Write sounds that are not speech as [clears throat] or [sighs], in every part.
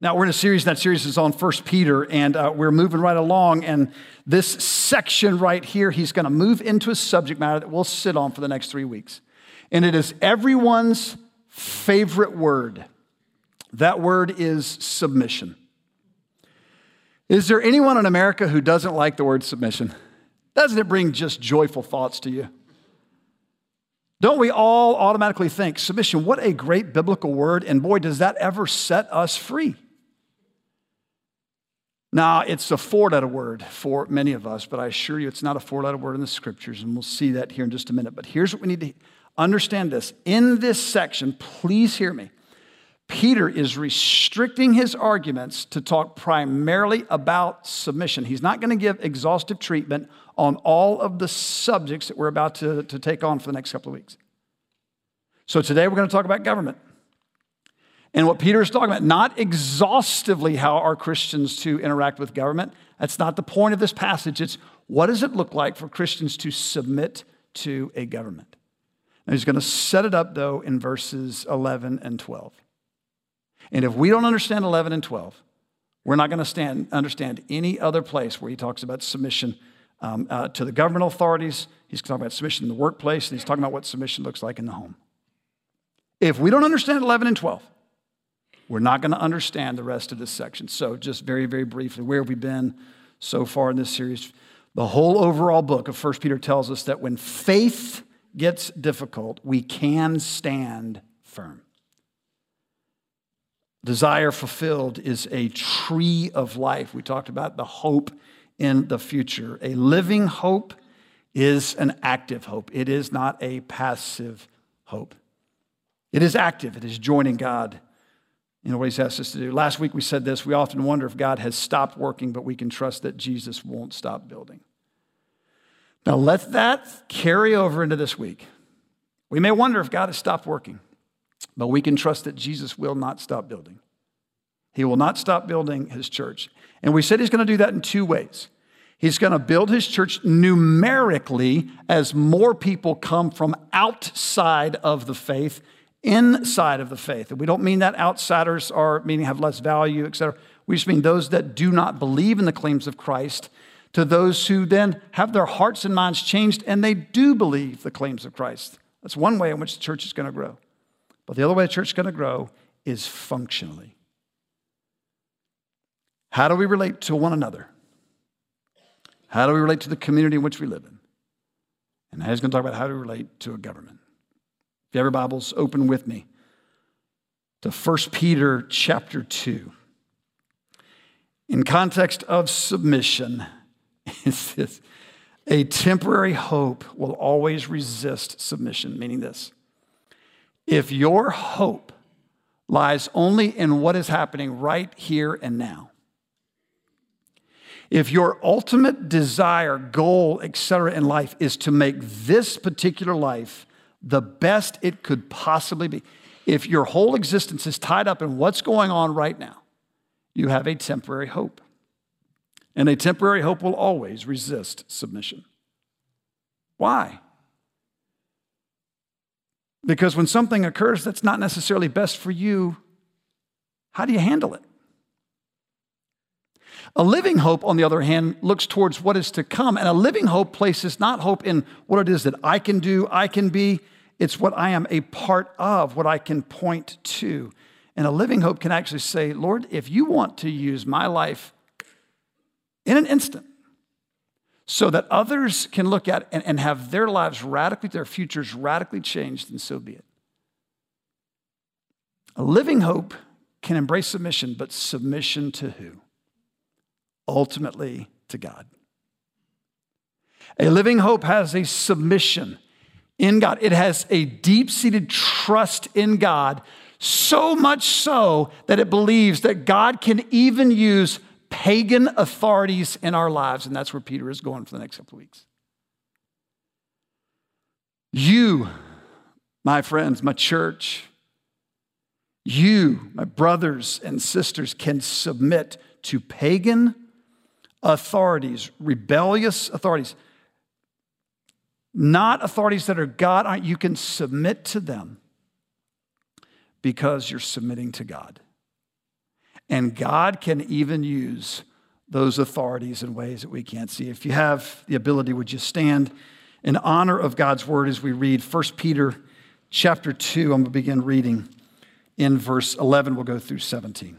Now, we're in a series, that series is on First Peter, and uh, we're moving right along. And this section right here, he's going to move into a subject matter that we'll sit on for the next three weeks. And it is everyone's favorite word. That word is submission. Is there anyone in America who doesn't like the word submission? Doesn't it bring just joyful thoughts to you? Don't we all automatically think, submission, what a great biblical word, and boy, does that ever set us free? Now, it's a four letter word for many of us, but I assure you it's not a four letter word in the scriptures, and we'll see that here in just a minute. But here's what we need to understand this. In this section, please hear me. Peter is restricting his arguments to talk primarily about submission. He's not going to give exhaustive treatment on all of the subjects that we're about to, to take on for the next couple of weeks. So today we're going to talk about government. And what Peter is talking about, not exhaustively how are Christians to interact with government. That's not the point of this passage. It's what does it look like for Christians to submit to a government? And he's going to set it up, though, in verses 11 and 12. And if we don't understand 11 and 12, we're not going to stand, understand any other place where he talks about submission um, uh, to the governmental authorities. He's talking about submission in the workplace, and he's talking about what submission looks like in the home. If we don't understand 11 and 12, we're not going to understand the rest of this section. So, just very, very briefly, where have we been so far in this series? The whole overall book of 1 Peter tells us that when faith gets difficult, we can stand firm. Desire fulfilled is a tree of life. We talked about the hope in the future. A living hope is an active hope, it is not a passive hope. It is active, it is joining God you know what he's asked us to do. Last week we said this we often wonder if God has stopped working, but we can trust that Jesus won't stop building. Now let that carry over into this week. We may wonder if God has stopped working, but we can trust that Jesus will not stop building. He will not stop building his church. And we said he's going to do that in two ways. He's going to build his church numerically as more people come from outside of the faith inside of the faith. And we don't mean that outsiders are meaning have less value, etc. We just mean those that do not believe in the claims of Christ to those who then have their hearts and minds changed and they do believe the claims of Christ. That's one way in which the church is going to grow. But the other way the church is going to grow is functionally. How do we relate to one another? How do we relate to the community in which we live in? And now he's going to talk about how to relate to a government. If you have your Bibles, open with me to 1 Peter chapter 2. In context of submission, [laughs] is this a temporary hope will always resist submission, meaning this. If your hope lies only in what is happening right here and now, if your ultimate desire, goal, etc., in life is to make this particular life the best it could possibly be. If your whole existence is tied up in what's going on right now, you have a temporary hope. And a temporary hope will always resist submission. Why? Because when something occurs that's not necessarily best for you, how do you handle it? A living hope, on the other hand, looks towards what is to come. And a living hope places not hope in what it is that I can do, I can be. It's what I am a part of, what I can point to. And a living hope can actually say, Lord, if you want to use my life in an instant so that others can look at and, and have their lives radically, their futures radically changed, then so be it. A living hope can embrace submission, but submission to who? Ultimately to God. A living hope has a submission in God, it has a deep seated trust in God, so much so that it believes that God can even use pagan authorities in our lives. And that's where Peter is going for the next couple of weeks. You, my friends, my church, you, my brothers and sisters, can submit to pagan authorities, rebellious authorities, not authorities that are God, you can submit to them because you're submitting to God. And God can even use those authorities in ways that we can't see. If you have the ability, would you stand in honor of God's word as we read 1 Peter chapter 2? I'm going to begin reading in verse 11. We'll go through 17.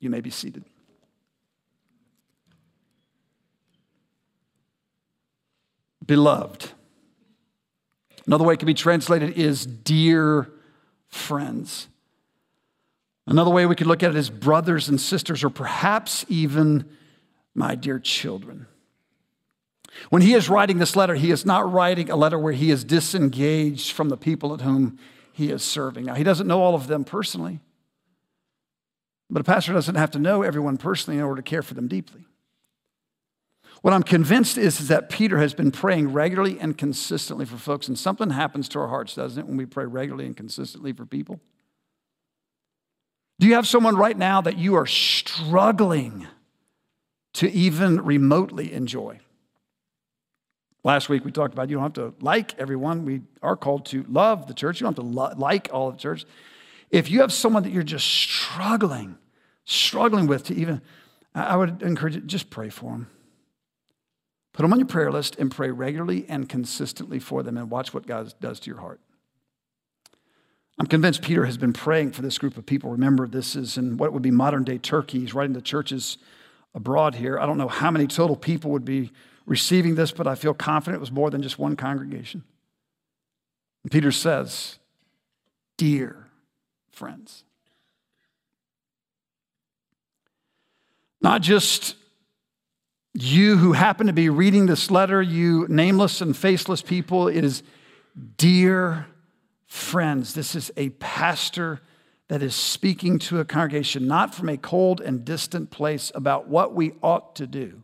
You may be seated. Beloved. Another way it can be translated is dear friends. Another way we could look at it is brothers and sisters, or perhaps even my dear children. When he is writing this letter, he is not writing a letter where he is disengaged from the people at whom he is serving. Now, he doesn't know all of them personally, but a pastor doesn't have to know everyone personally in order to care for them deeply. What I'm convinced is, is that Peter has been praying regularly and consistently for folks, and something happens to our hearts, doesn't it, when we pray regularly and consistently for people? Do you have someone right now that you are struggling to even remotely enjoy? Last week we talked about you don't have to like everyone. We are called to love the church. You don't have to lo- like all of the church. If you have someone that you're just struggling, struggling with to even, I would encourage you, just pray for them. Put them on your prayer list and pray regularly and consistently for them and watch what God does to your heart. I'm convinced Peter has been praying for this group of people. Remember, this is in what would be modern day Turkey. He's writing to churches abroad here. I don't know how many total people would be receiving this, but I feel confident it was more than just one congregation. And Peter says, Dear friends, not just you who happen to be reading this letter, you nameless and faceless people, it is dear friends. This is a pastor that is speaking to a congregation, not from a cold and distant place about what we ought to do.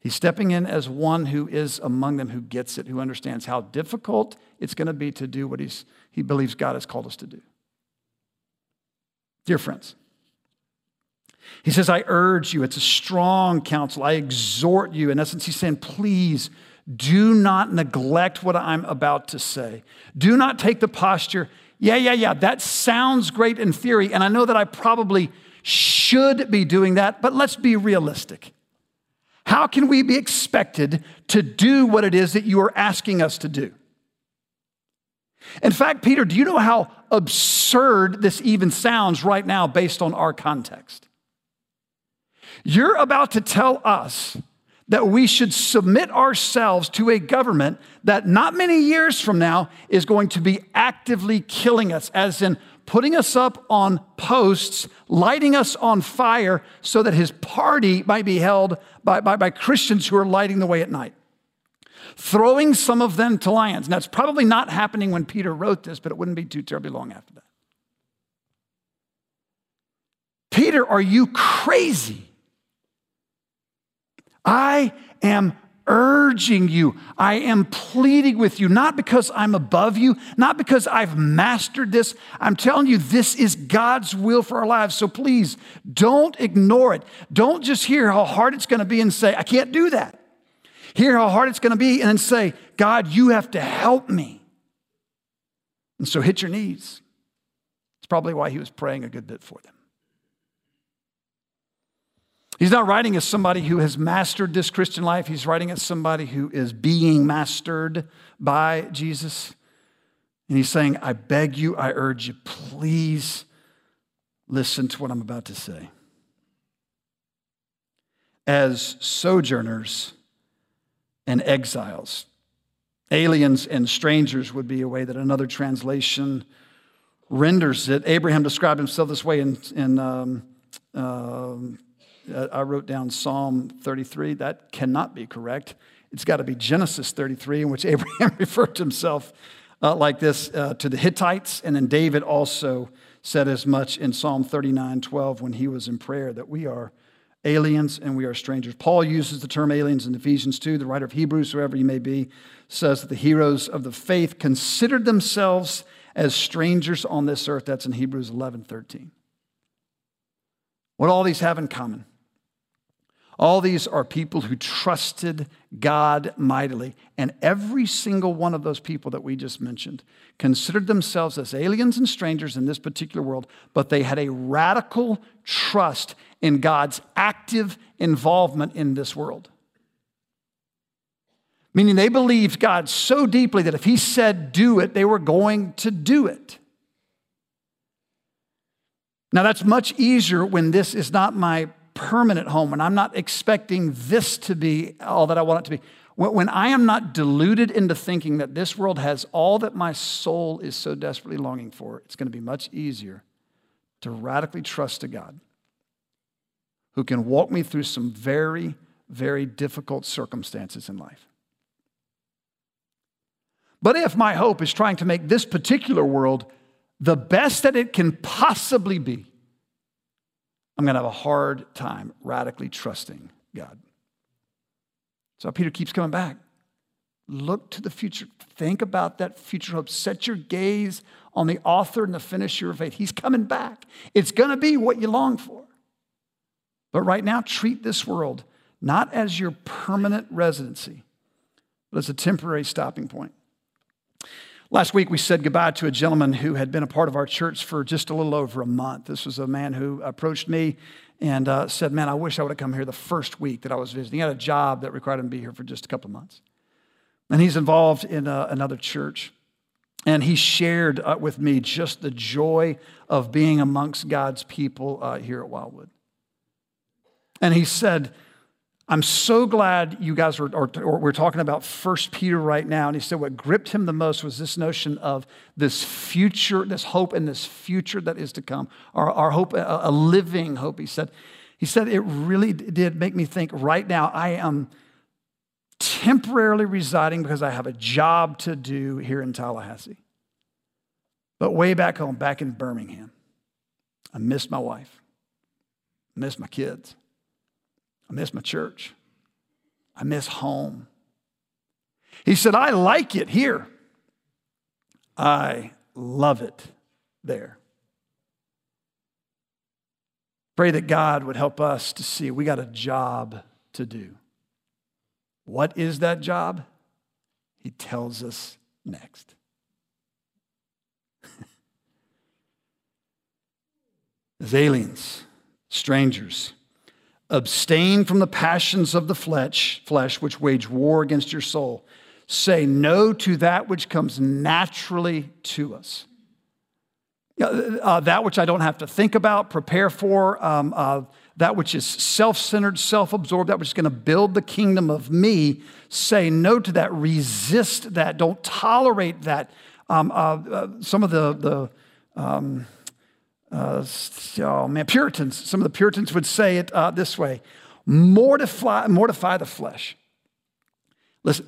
He's stepping in as one who is among them, who gets it, who understands how difficult it's going to be to do what he's, he believes God has called us to do. Dear friends, he says, I urge you. It's a strong counsel. I exhort you. In essence, he's saying, please do not neglect what I'm about to say. Do not take the posture, yeah, yeah, yeah, that sounds great in theory. And I know that I probably should be doing that, but let's be realistic. How can we be expected to do what it is that you are asking us to do? In fact, Peter, do you know how absurd this even sounds right now based on our context? You're about to tell us that we should submit ourselves to a government that not many years from now is going to be actively killing us, as in putting us up on posts, lighting us on fire so that his party might be held by, by, by Christians who are lighting the way at night. Throwing some of them to lions. Now, it's probably not happening when Peter wrote this, but it wouldn't be too terribly long after that. Peter, are you crazy? I am urging you. I am pleading with you, not because I'm above you, not because I've mastered this. I'm telling you, this is God's will for our lives. So please don't ignore it. Don't just hear how hard it's going to be and say, I can't do that. Hear how hard it's going to be and then say, God, you have to help me. And so hit your knees. It's probably why he was praying a good bit for them. He's not writing as somebody who has mastered this Christian life. He's writing as somebody who is being mastered by Jesus. And he's saying, I beg you, I urge you, please Listen to what I'm about to say. As sojourners and exiles, aliens and strangers would be a way that another translation renders it. Abraham described himself this way in, in um, uh, I wrote down Psalm 33. That cannot be correct. It's got to be Genesis 33, in which [laughs] Abraham referred to himself uh, like this uh, to the Hittites. And then David also said as much in Psalm 39 12 when he was in prayer that we are aliens and we are strangers. Paul uses the term aliens in Ephesians 2. The writer of Hebrews, whoever he may be, says that the heroes of the faith considered themselves as strangers on this earth. That's in Hebrews 11 13. What all these have in common? All these are people who trusted God mightily. And every single one of those people that we just mentioned considered themselves as aliens and strangers in this particular world, but they had a radical trust in God's active involvement in this world. Meaning they believed God so deeply that if He said do it, they were going to do it. Now, that's much easier when this is not my permanent home, and I'm not expecting this to be all that I want it to be. When I am not deluded into thinking that this world has all that my soul is so desperately longing for, it's going to be much easier to radically trust to God who can walk me through some very, very difficult circumstances in life. But if my hope is trying to make this particular world the best that it can possibly be, I'm going to have a hard time radically trusting God. So Peter keeps coming back. Look to the future. Think about that future hope. Set your gaze on the author and the finisher of faith. He's coming back. It's going to be what you long for. But right now, treat this world not as your permanent residency, but as a temporary stopping point. Last week, we said goodbye to a gentleman who had been a part of our church for just a little over a month. This was a man who approached me and uh, said, Man, I wish I would have come here the first week that I was visiting. He had a job that required him to be here for just a couple of months. And he's involved in uh, another church. And he shared uh, with me just the joy of being amongst God's people uh, here at Wildwood. And he said, I'm so glad you guys are, or, or we're talking about First Peter right now. And he said what gripped him the most was this notion of this future, this hope and this future that is to come, our, our hope, a, a living hope. He said, he said, it really did make me think right now I am temporarily residing because I have a job to do here in Tallahassee. But way back home, back in Birmingham, I miss my wife, I miss my kids. I miss my church. I miss home. He said, I like it here. I love it there. Pray that God would help us to see we got a job to do. What is that job? He tells us next. [laughs] As aliens, strangers, Abstain from the passions of the flesh, flesh which wage war against your soul. Say no to that which comes naturally to us. Uh, that which I don't have to think about, prepare for, um, uh, that which is self centered, self absorbed, that which is going to build the kingdom of me, say no to that, resist that, don't tolerate that. Um, uh, uh some of the, the um, uh, oh man, Puritans, some of the Puritans would say it uh, this way mortify, mortify the flesh. Listen,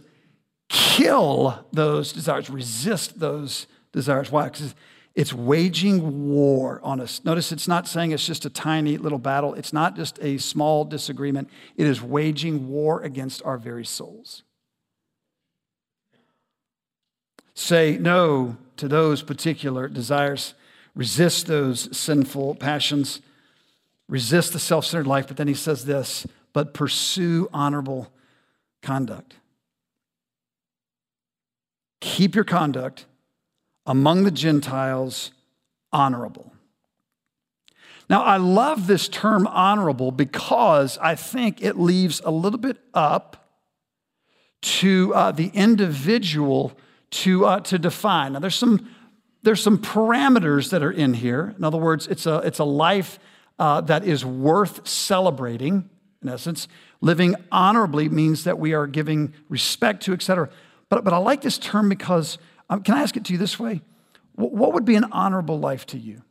kill those desires, resist those desires. Why? Because it's waging war on us. Notice it's not saying it's just a tiny little battle, it's not just a small disagreement, it is waging war against our very souls. Say no to those particular desires resist those sinful passions, resist the self centered life. But then he says this, but pursue honorable conduct. Keep your conduct among the Gentiles honorable. Now, I love this term honorable because I think it leaves a little bit up to uh, the individual to, uh, to define. Now, there's some there's some parameters that are in here. In other words, it's a, it's a life uh, that is worth celebrating, in essence. Living honorably means that we are giving respect to, et cetera. But, but I like this term because, um, can I ask it to you this way? What would be an honorable life to you?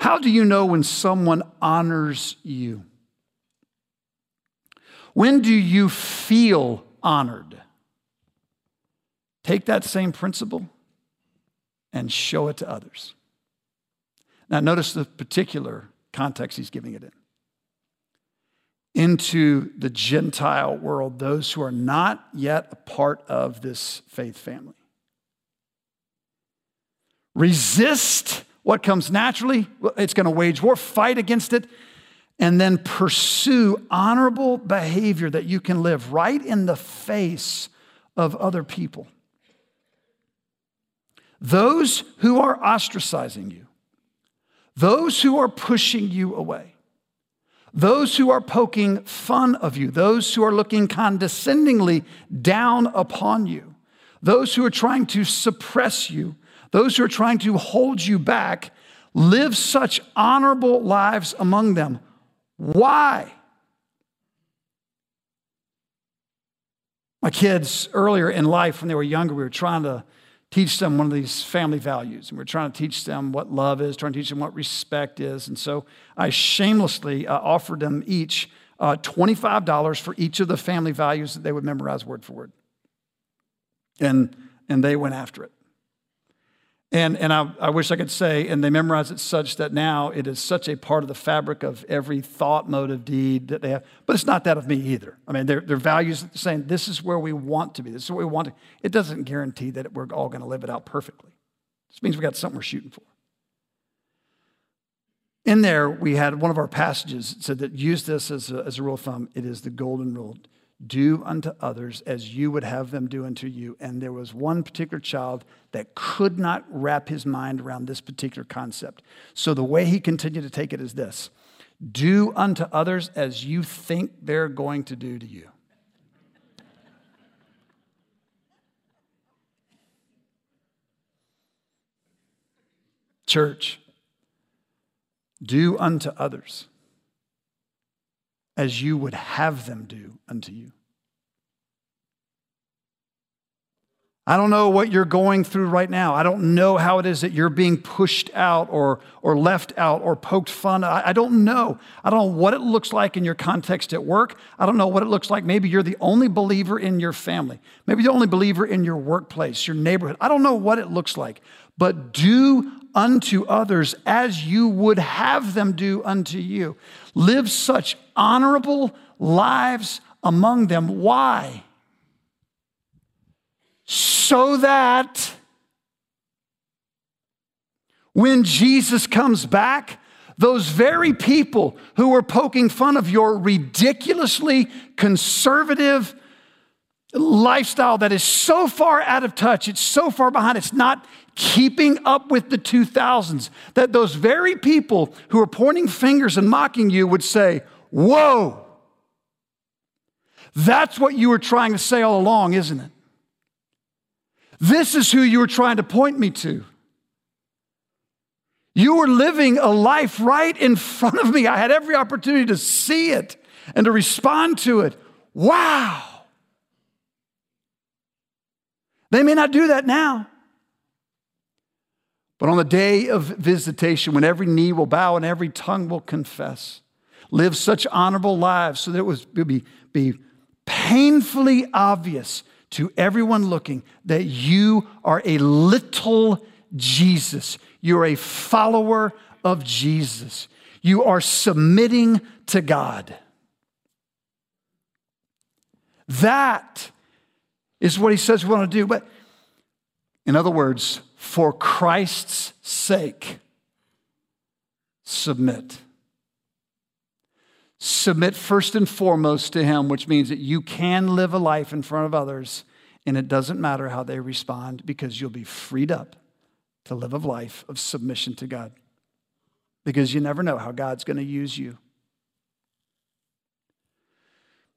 How do you know when someone honors you? When do you feel honored? Take that same principle and show it to others. Now, notice the particular context he's giving it in. Into the Gentile world, those who are not yet a part of this faith family. Resist what comes naturally, it's going to wage war, fight against it, and then pursue honorable behavior that you can live right in the face of other people. Those who are ostracizing you, those who are pushing you away, those who are poking fun of you, those who are looking condescendingly down upon you, those who are trying to suppress you, those who are trying to hold you back, live such honorable lives among them. Why? My kids, earlier in life, when they were younger, we were trying to teach them one of these family values. And we're trying to teach them what love is, trying to teach them what respect is. And so I shamelessly uh, offered them each uh, $25 for each of the family values that they would memorize word for word. And, and they went after it. And, and I, I wish I could say, and they memorize it such that now it is such a part of the fabric of every thought, motive, deed that they have. But it's not that of me either. I mean, their, their values saying this is where we want to be. This is what we want to. It doesn't guarantee that we're all going to live it out perfectly. This means we got something we're shooting for. In there, we had one of our passages said that use this as a, as a rule of thumb. It is the golden rule do unto others as you would have them do unto you. And there was one particular child that could not wrap his mind around this particular concept. So the way he continued to take it is this do unto others as you think they're going to do to you. Church, do unto others as you would have them do unto you. I don't know what you're going through right now. I don't know how it is that you're being pushed out or, or left out or poked fun. I, I don't know. I don't know what it looks like in your context at work. I don't know what it looks like. Maybe you're the only believer in your family. Maybe the only believer in your workplace, your neighborhood. I don't know what it looks like. But do unto others as you would have them do unto you. Live such honorable lives among them. Why? So that when Jesus comes back, those very people who were poking fun of your ridiculously conservative lifestyle that is so far out of touch, it's so far behind, it's not keeping up with the 2000s, that those very people who are pointing fingers and mocking you would say, Whoa, that's what you were trying to say all along, isn't it? This is who you were trying to point me to. You were living a life right in front of me. I had every opportunity to see it and to respond to it. Wow. They may not do that now. But on the day of visitation, when every knee will bow and every tongue will confess, live such honorable lives so that it would be, be painfully obvious to everyone looking that you are a little Jesus. You're a follower of Jesus. You are submitting to God. That is what he says we want to do. But in other words, for Christ's sake, submit. Submit first and foremost to Him, which means that you can live a life in front of others, and it doesn't matter how they respond because you'll be freed up to live a life of submission to God. Because you never know how God's going to use you.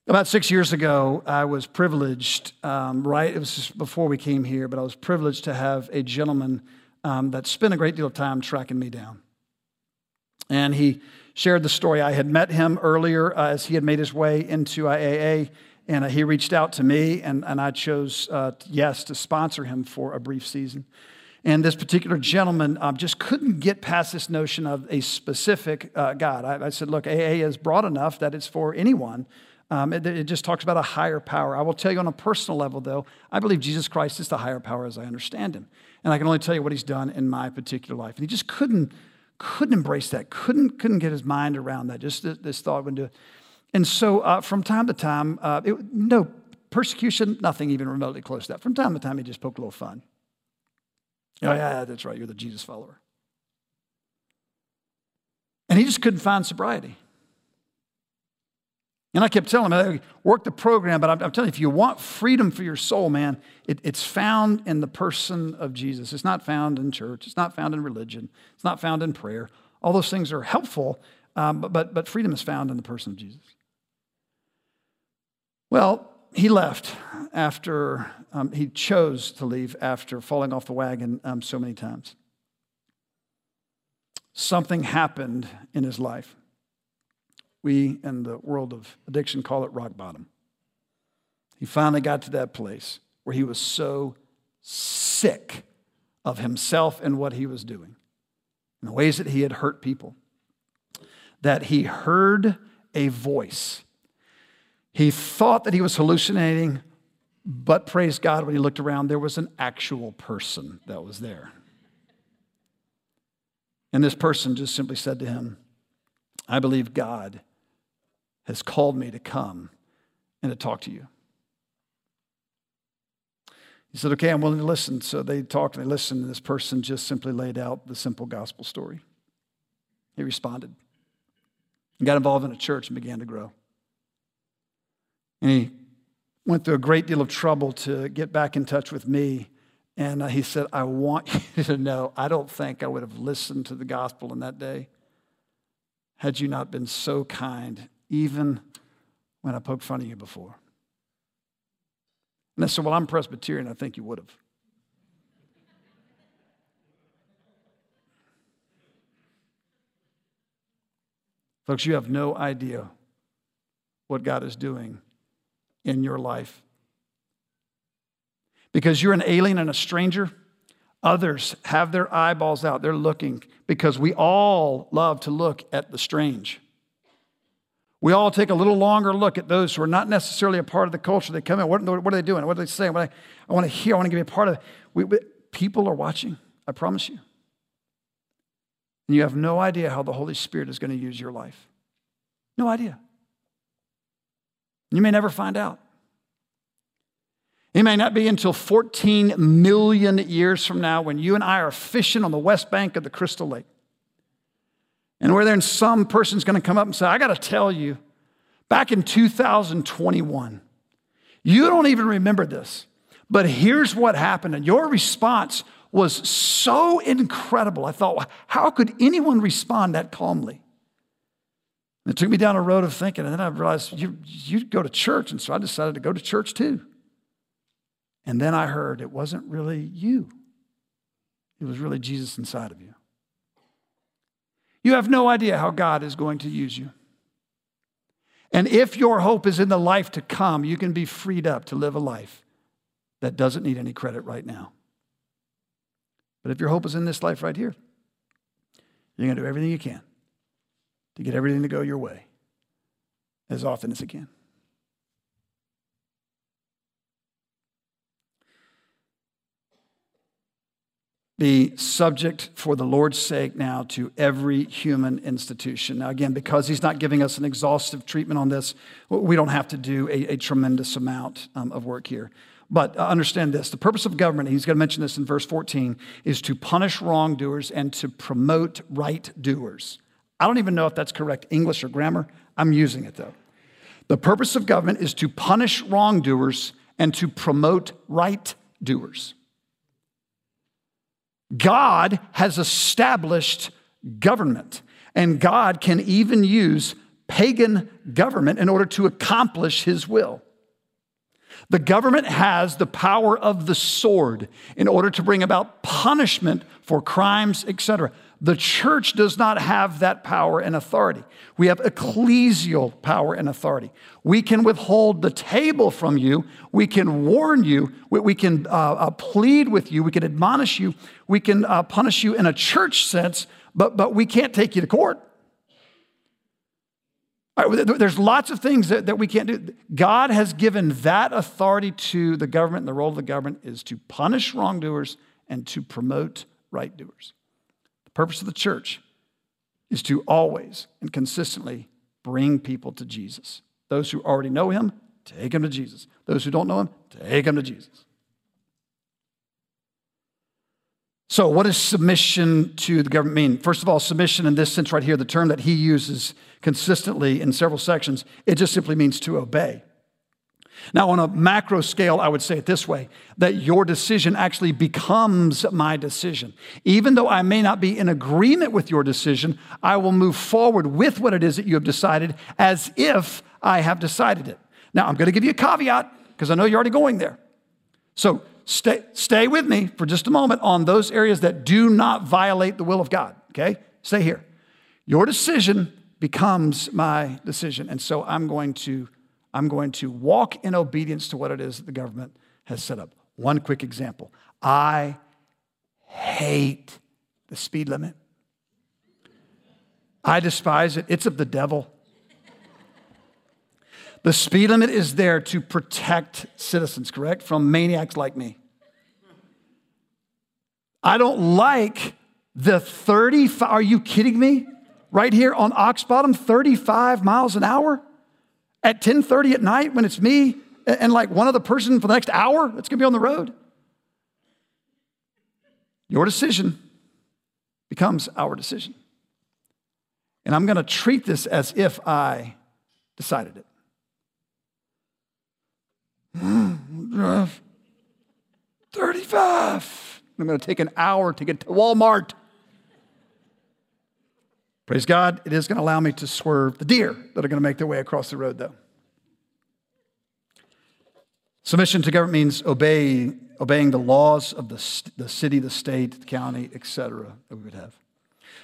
About six years ago, I was privileged, um, right? It was just before we came here, but I was privileged to have a gentleman um, that spent a great deal of time tracking me down. And he shared the story. I had met him earlier uh, as he had made his way into IAA, and uh, he reached out to me, and, and I chose, uh, yes, to sponsor him for a brief season. And this particular gentleman um, just couldn't get past this notion of a specific uh, God. I, I said, look, AA is broad enough that it's for anyone. Um, it, it, just talks about a higher power. I will tell you on a personal level, though, I believe Jesus Christ is the higher power as I understand him. And I can only tell you what he's done in my particular life. And he just couldn't, couldn't embrace that, couldn't, couldn't get his mind around that. Just this, this thought would do it. And so uh, from time to time, uh, it, no persecution, nothing even remotely close to that. From time to time, he just poked a little fun. Oh, yeah, that's right, you're the Jesus follower. And he just couldn't find sobriety. And I kept telling him, work the program, but I'm, I'm, telling you, if you want freedom for your soul, man, it, it's found in the person of Jesus. It's not found in church. It's not found in religion. It's not found in prayer. All those things are helpful, um, but, but, but freedom is found in the person of Jesus. Well, he left after, um, he chose to leave after falling off the wagon um, so many times. Something happened in his life. We, in the world of addiction, call it rock bottom. He finally got to that place where he was so sick of himself and what he was doing, and the ways that he had hurt people, that he heard a voice. He thought that he was hallucinating, but praise God, when he looked around, there was an actual person that was there. And this person just simply said to him, I believe God has called me to come and to talk to you. He said, Okay, I'm willing to listen. So they talked and they listened, and this person just simply laid out the simple gospel story. He responded and got involved in a church and began to grow. And he went through a great deal of trouble to get back in touch with me. And uh, he said, I want [laughs] you to know, I don't think I would have listened to the gospel in that day had you not been so kind even when I poked fun of you before. And I said, Well, I'm Presbyterian. I think you would have. Folks, you have no idea what God is doing in your life. Because you're an alien and a stranger, others have their eyeballs out. They're looking because we all love to look at the strange we all take a little longer look at those who are not necessarily a part of the culture. They come in, what, what are they doing? What are they saying? What I, I want to hear, I want to be a part of it. We, we, people are watching, I promise you. And you have no idea how the Holy Spirit is going to use your life. No idea. You may never find out. It may not be until 14 million years from now when you and I are fishing on the west bank of the Crystal Lake. And where then some person's to come up and say, I got to tell you, back in 2021, you don't even remember this, but here's what happened. And your response was so incredible. I thought, how could anyone respond that calmly? And it took me down a road of thinking, and then I realized you, you go to church, and so I decided to go to church too. And then I heard it wasn't really you, it was really Jesus inside of you. You have no idea how God is going to use you. And if your hope is in the life to come, you can be freed up to live a life that doesn't need any credit right now. But if your hope is in this life right here, you're going to do everything you can to get everything to go your way as often as it can. Be subject for the Lord's sake now to every human institution. Now, again, because he's not giving us an exhaustive treatment on this, we don't have to do a, a tremendous amount um, of work here. But uh, understand this the purpose of government, he's going to mention this in verse 14, is to punish wrongdoers and to promote right doers. I don't even know if that's correct English or grammar. I'm using it though. The purpose of government is to punish wrongdoers and to promote right doers. God has established government, and God can even use pagan government in order to accomplish his will. The government has the power of the sword in order to bring about punishment for crimes, etc. The church does not have that power and authority. We have ecclesial power and authority. We can withhold the table from you. We can warn you. We, can uh, uh, plead with you. We can admonish you. We can uh, punish you in a church sense, but, but we can't take you to court. Right, there's lots of things that, that we can't do. God has given that authority to the government, and the role of the government is to punish wrongdoers and to promote right doers. Purpose of the church is to always and consistently bring people to Jesus. Those who already know him, take them to Jesus. Those who don't know him, take them to Jesus. So, what does submission to the government mean? First of all, submission in this sense right here, the term that he uses consistently in several sections, it just simply means to obey. Now, on a macro scale, I would say it this way that your decision actually becomes my decision. Even though I may not be in agreement with your decision, I will move forward with what it is that you have decided as if I have decided it. Now, I'm going to give you a caveat because I know you're already going there. So, stay, stay with me for just a moment on those areas that do not violate the will of God, okay? Stay here. Your decision becomes my decision. And so I'm going to, I'm going to walk in obedience to what it is that the government has set up. One quick example. I hate the speed limit. I despise it. It's of the devil. The speed limit is there to protect citizens, correct? From maniacs like me. I don't like the 35. Are you kidding me? Right here on Ox Bottom, 35 miles an hour at 10:30 at night when it's me and like one other person for the next hour that's going to be on the road. Your decision becomes our decision. And I'm going to treat this as if I decided it. [sighs] 35. I'm going to take an hour to get to Walmart. Praise God, it is going to allow me to swerve the deer that are going to make their way across the road, though. Submission to government means obey, obeying the laws of the, the city, the state, the county, etc. that we would have.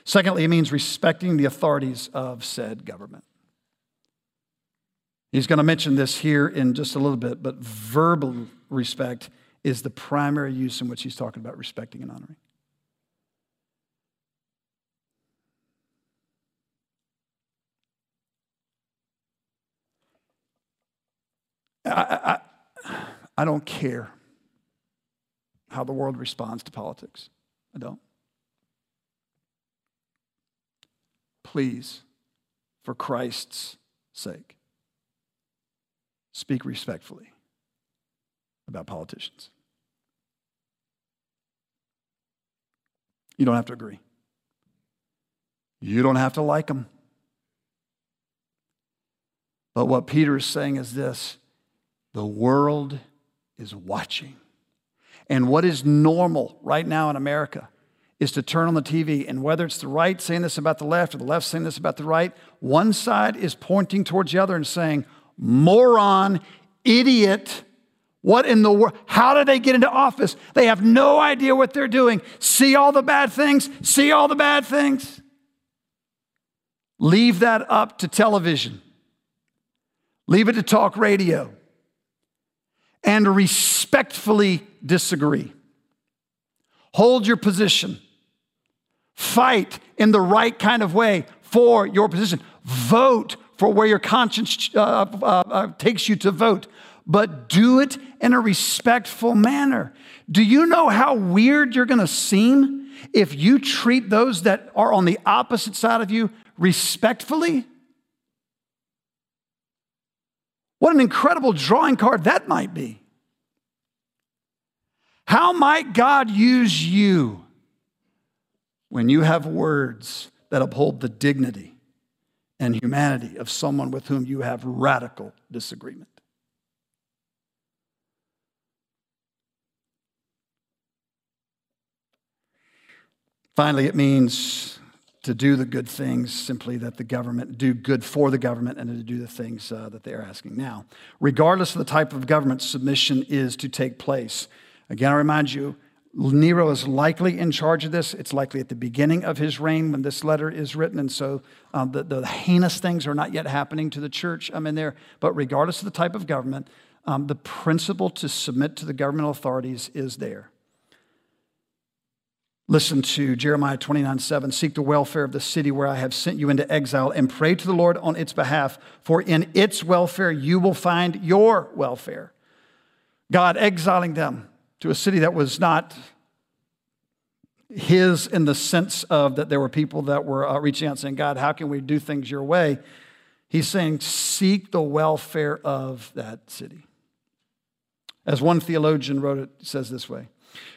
Secondly, it means respecting the authorities of said government. He's going to mention this here in just a little bit, but verbal respect is the primary use in which he's talking about respecting and honoring. I, I, I don't care how the world responds to politics. I don't. Please, for Christ's sake, speak respectfully about politicians. You don't have to agree. You don't have to like them. But what Peter is saying is this the world is watching. And what is normal right now in America is to turn on the TV, and whether it's the right saying this about the left or the left saying this about the right, one side is pointing towards the other and saying, moron, idiot, what in the world? How did they get into office? They have no idea what they're doing. See all the bad things? See all the bad things? Leave that up to television. Leave it to talk radio. And respectfully disagree. Hold your position. Fight in the right kind of way for your position. Vote for where your conscience uh, uh, uh, takes you to vote but do it in a respectful manner. Do you know how weird you're going to seem if you treat those that are on the opposite side of you respectfully? What an incredible drawing card that might be. How might God use you when you have words that uphold the dignity and humanity of someone with whom you have radical disagreement? Finally, it means to do the good things, simply that the government do good for the government and to do the things uh, that they're asking. Now, regardless of the type of government, submission is to take place. Again, I remind you, Nero is likely in charge of this. It's likely at the beginning of his reign when this letter is written. And so um, the, the, heinous things are not yet happening to the church I'm in there. But regardless of the type of government, um, the principle to submit to the governmental authorities is there. Listen to Jeremiah 29 7. Seek the welfare of the city where I have sent you into exile and pray to the Lord on its behalf, for in its welfare you will find your welfare. God exiling them to a city that was not his in the sense of that there were people that were uh, reaching out saying, God, how can we do things your way? He's saying, seek the welfare of that city. As one theologian wrote it, says this way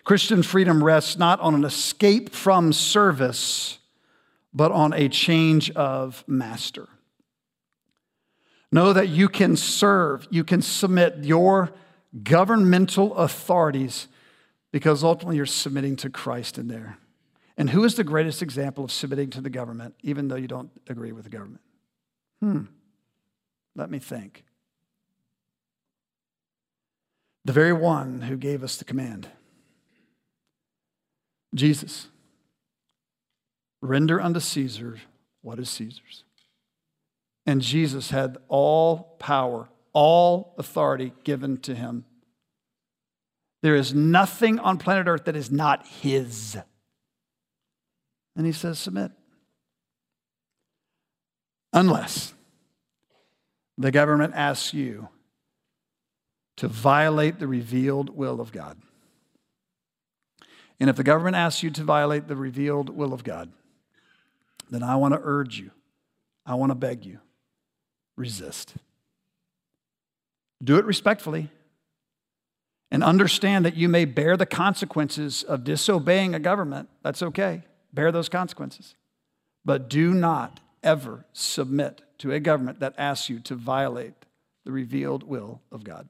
Christian freedom rests not on an escape from service, but on a change of master. Know that you can serve, you can submit your governmental authorities because ultimately you're submitting to Christ in there. And who is the greatest example of submitting to the government, even though you don't agree with the government? Hmm. Let me think. The very one who gave us the command. Jesus, render unto Caesar what is Caesar's. And Jesus had all power, all authority given to him. There is nothing on planet Earth that is not his. And he says, submit. Unless the government asks you to violate the revealed will of God. And if the government asks you to violate the revealed will of God, then I want to urge you, I want to beg you, resist. Do it respectfully and understand that you may bear the consequences of disobeying a government. That's okay. Bear those consequences. But do not ever submit to a government that asks you to violate the revealed will of God.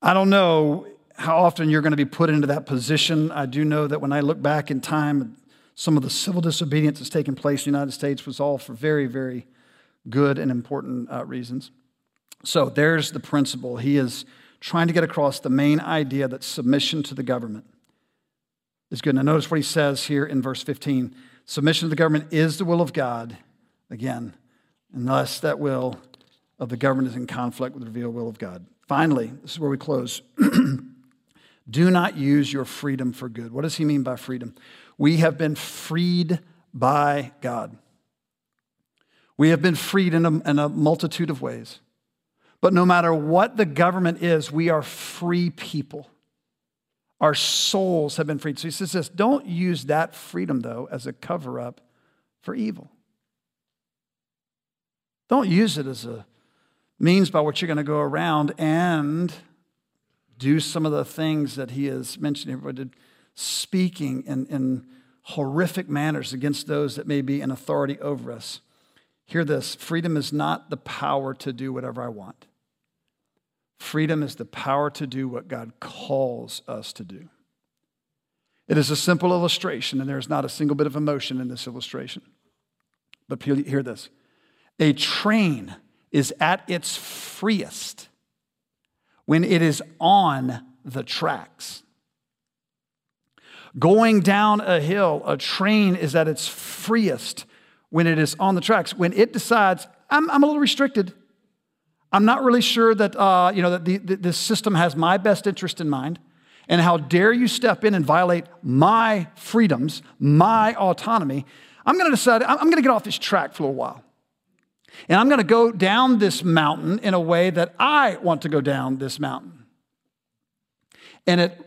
I don't know how often you're going to be put into that position. I do know that when I look back in time, some of the civil disobedience that's taken place in the United States was all for very, very good and important uh, reasons. So there's the principle. He is trying to get across the main idea that submission to the government is good. Now, notice what he says here in verse 15 submission to the government is the will of God, again, unless that will of the government is in conflict with the revealed will of God. Finally, this is where we close. [clears throat] Do not use your freedom for good. What does he mean by freedom? We have been freed by God. We have been freed in a, in a, multitude of ways. But no matter what the government is, we are free people. Our souls have been freed. So he says this don't use that freedom, though, as a cover up for evil. Don't use it as a means by which you're going to go around and do some of the things that he has mentioned here, speaking in, in horrific manners against those that may be in authority over us. Hear this freedom is not the power to do whatever I want. Freedom is the power to do what God calls us to do. It is a simple illustration, and there's not a single bit of emotion in this illustration. But hear this a train is at its freest when it is on the tracks. Going down a hill, a train is at its freest when it is on the tracks. When it decides, I'm, I'm a little restricted. I'm not really sure that, uh, you know, that the, the, this system has my best interest in mind. And how dare you step in and violate my freedoms, my autonomy? I'm going to decide, I'm going to get off this track for a little while. And I'm going to go down this mountain in a way that I want to go down this mountain. And it,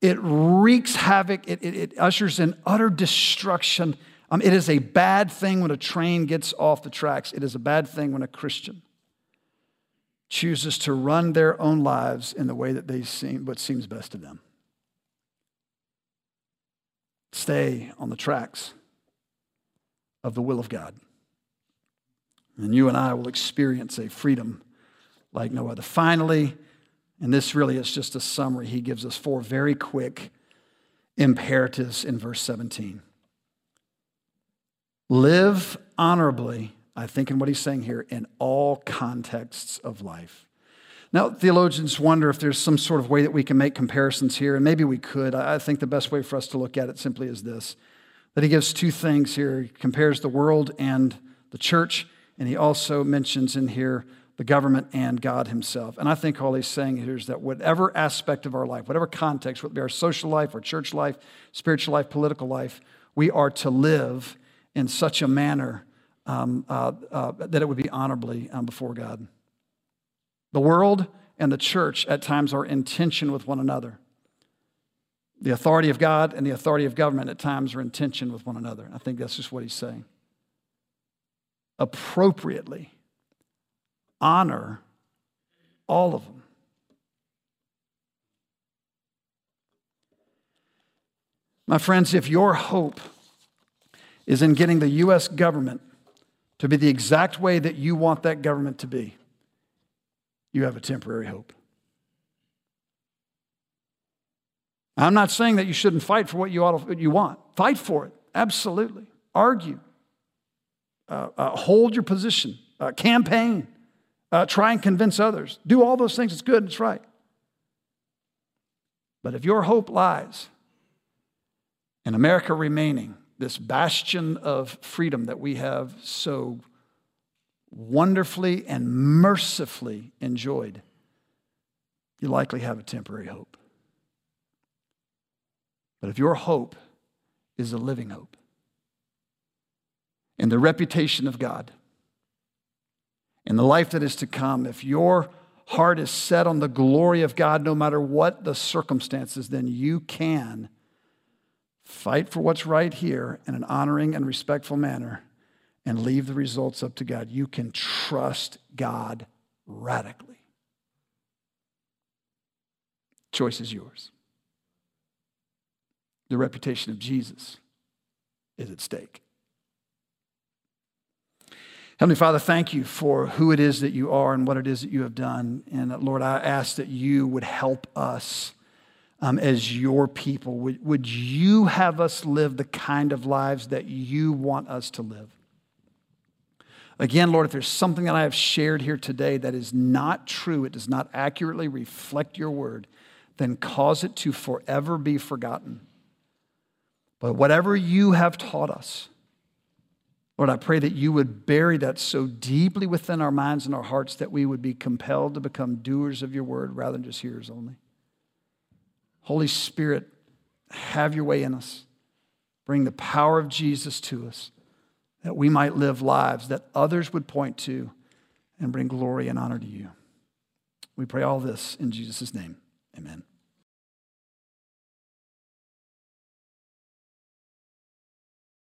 it wreaks havoc, it, it, it ushers in utter destruction. Um, it is a bad thing when a train gets off the tracks, it is a bad thing when a Christian chooses to run their own lives in the way that they seem what seems best to them. Stay on the tracks of the will of God. And you and I will experience a freedom like no other. Finally, and this really is just a summary, he gives us four very quick imperatives in verse 17. Live honorably, I think, in what he's saying here, in all contexts of life. Now, theologians wonder if there's some sort of way that we can make comparisons here, and maybe we could. I think the best way for us to look at it simply is this that he gives two things here. He compares the world and the church, and he also mentions in here the government and God himself. And I think all he's saying here is that whatever aspect of our life, whatever context, whether it be our social life, our church life, spiritual life, political life, we are to live in such a manner um, uh, uh, that it would be honorably um, before God. The world and the church at times are in tension with one another. The authority of God and the authority of government at times are in tension with one another. I think that's just what he's saying. Appropriately honor all of them. My friends, if your hope is in getting the U.S. government to be the exact way that you want that government to be, you have a temporary hope. I'm not saying that you shouldn't fight for what you, ought to, you want. Fight for it, absolutely. Argue, uh, uh, hold your position, uh, campaign, uh, try and convince others. Do all those things. It's good, it's right. But if your hope lies in America remaining this bastion of freedom that we have so wonderfully and mercifully enjoyed, you likely have a temporary hope. But if your hope is a living hope and the reputation of God in the life that is to come, if your heart is set on the glory of God, no matter what the circumstances, then you can fight for what's right here in an honoring and respectful manner and leave the results up to God. You can trust God radically. Choice is yours. The reputation of Jesus is at stake. Heavenly Father, thank you for who it is that you are and what it is that you have done. And uh, Lord, I ask that you would help us um, as your people. Would, would you have us live the kind of lives that you want us to live? Again, Lord, if there's something that I have shared here today that is not true, it does not accurately reflect your word, then cause it to forever be forgotten. But whatever you have taught us, Lord, I pray that you would bury that so deeply within our minds and our hearts that we would be compelled to become doers of your word rather than just hearers only. Holy Spirit, have your way in us. Bring the power of Jesus to us that we might live lives that others would point to and bring glory and honor to you. We pray all this in Jesus' name. Amen.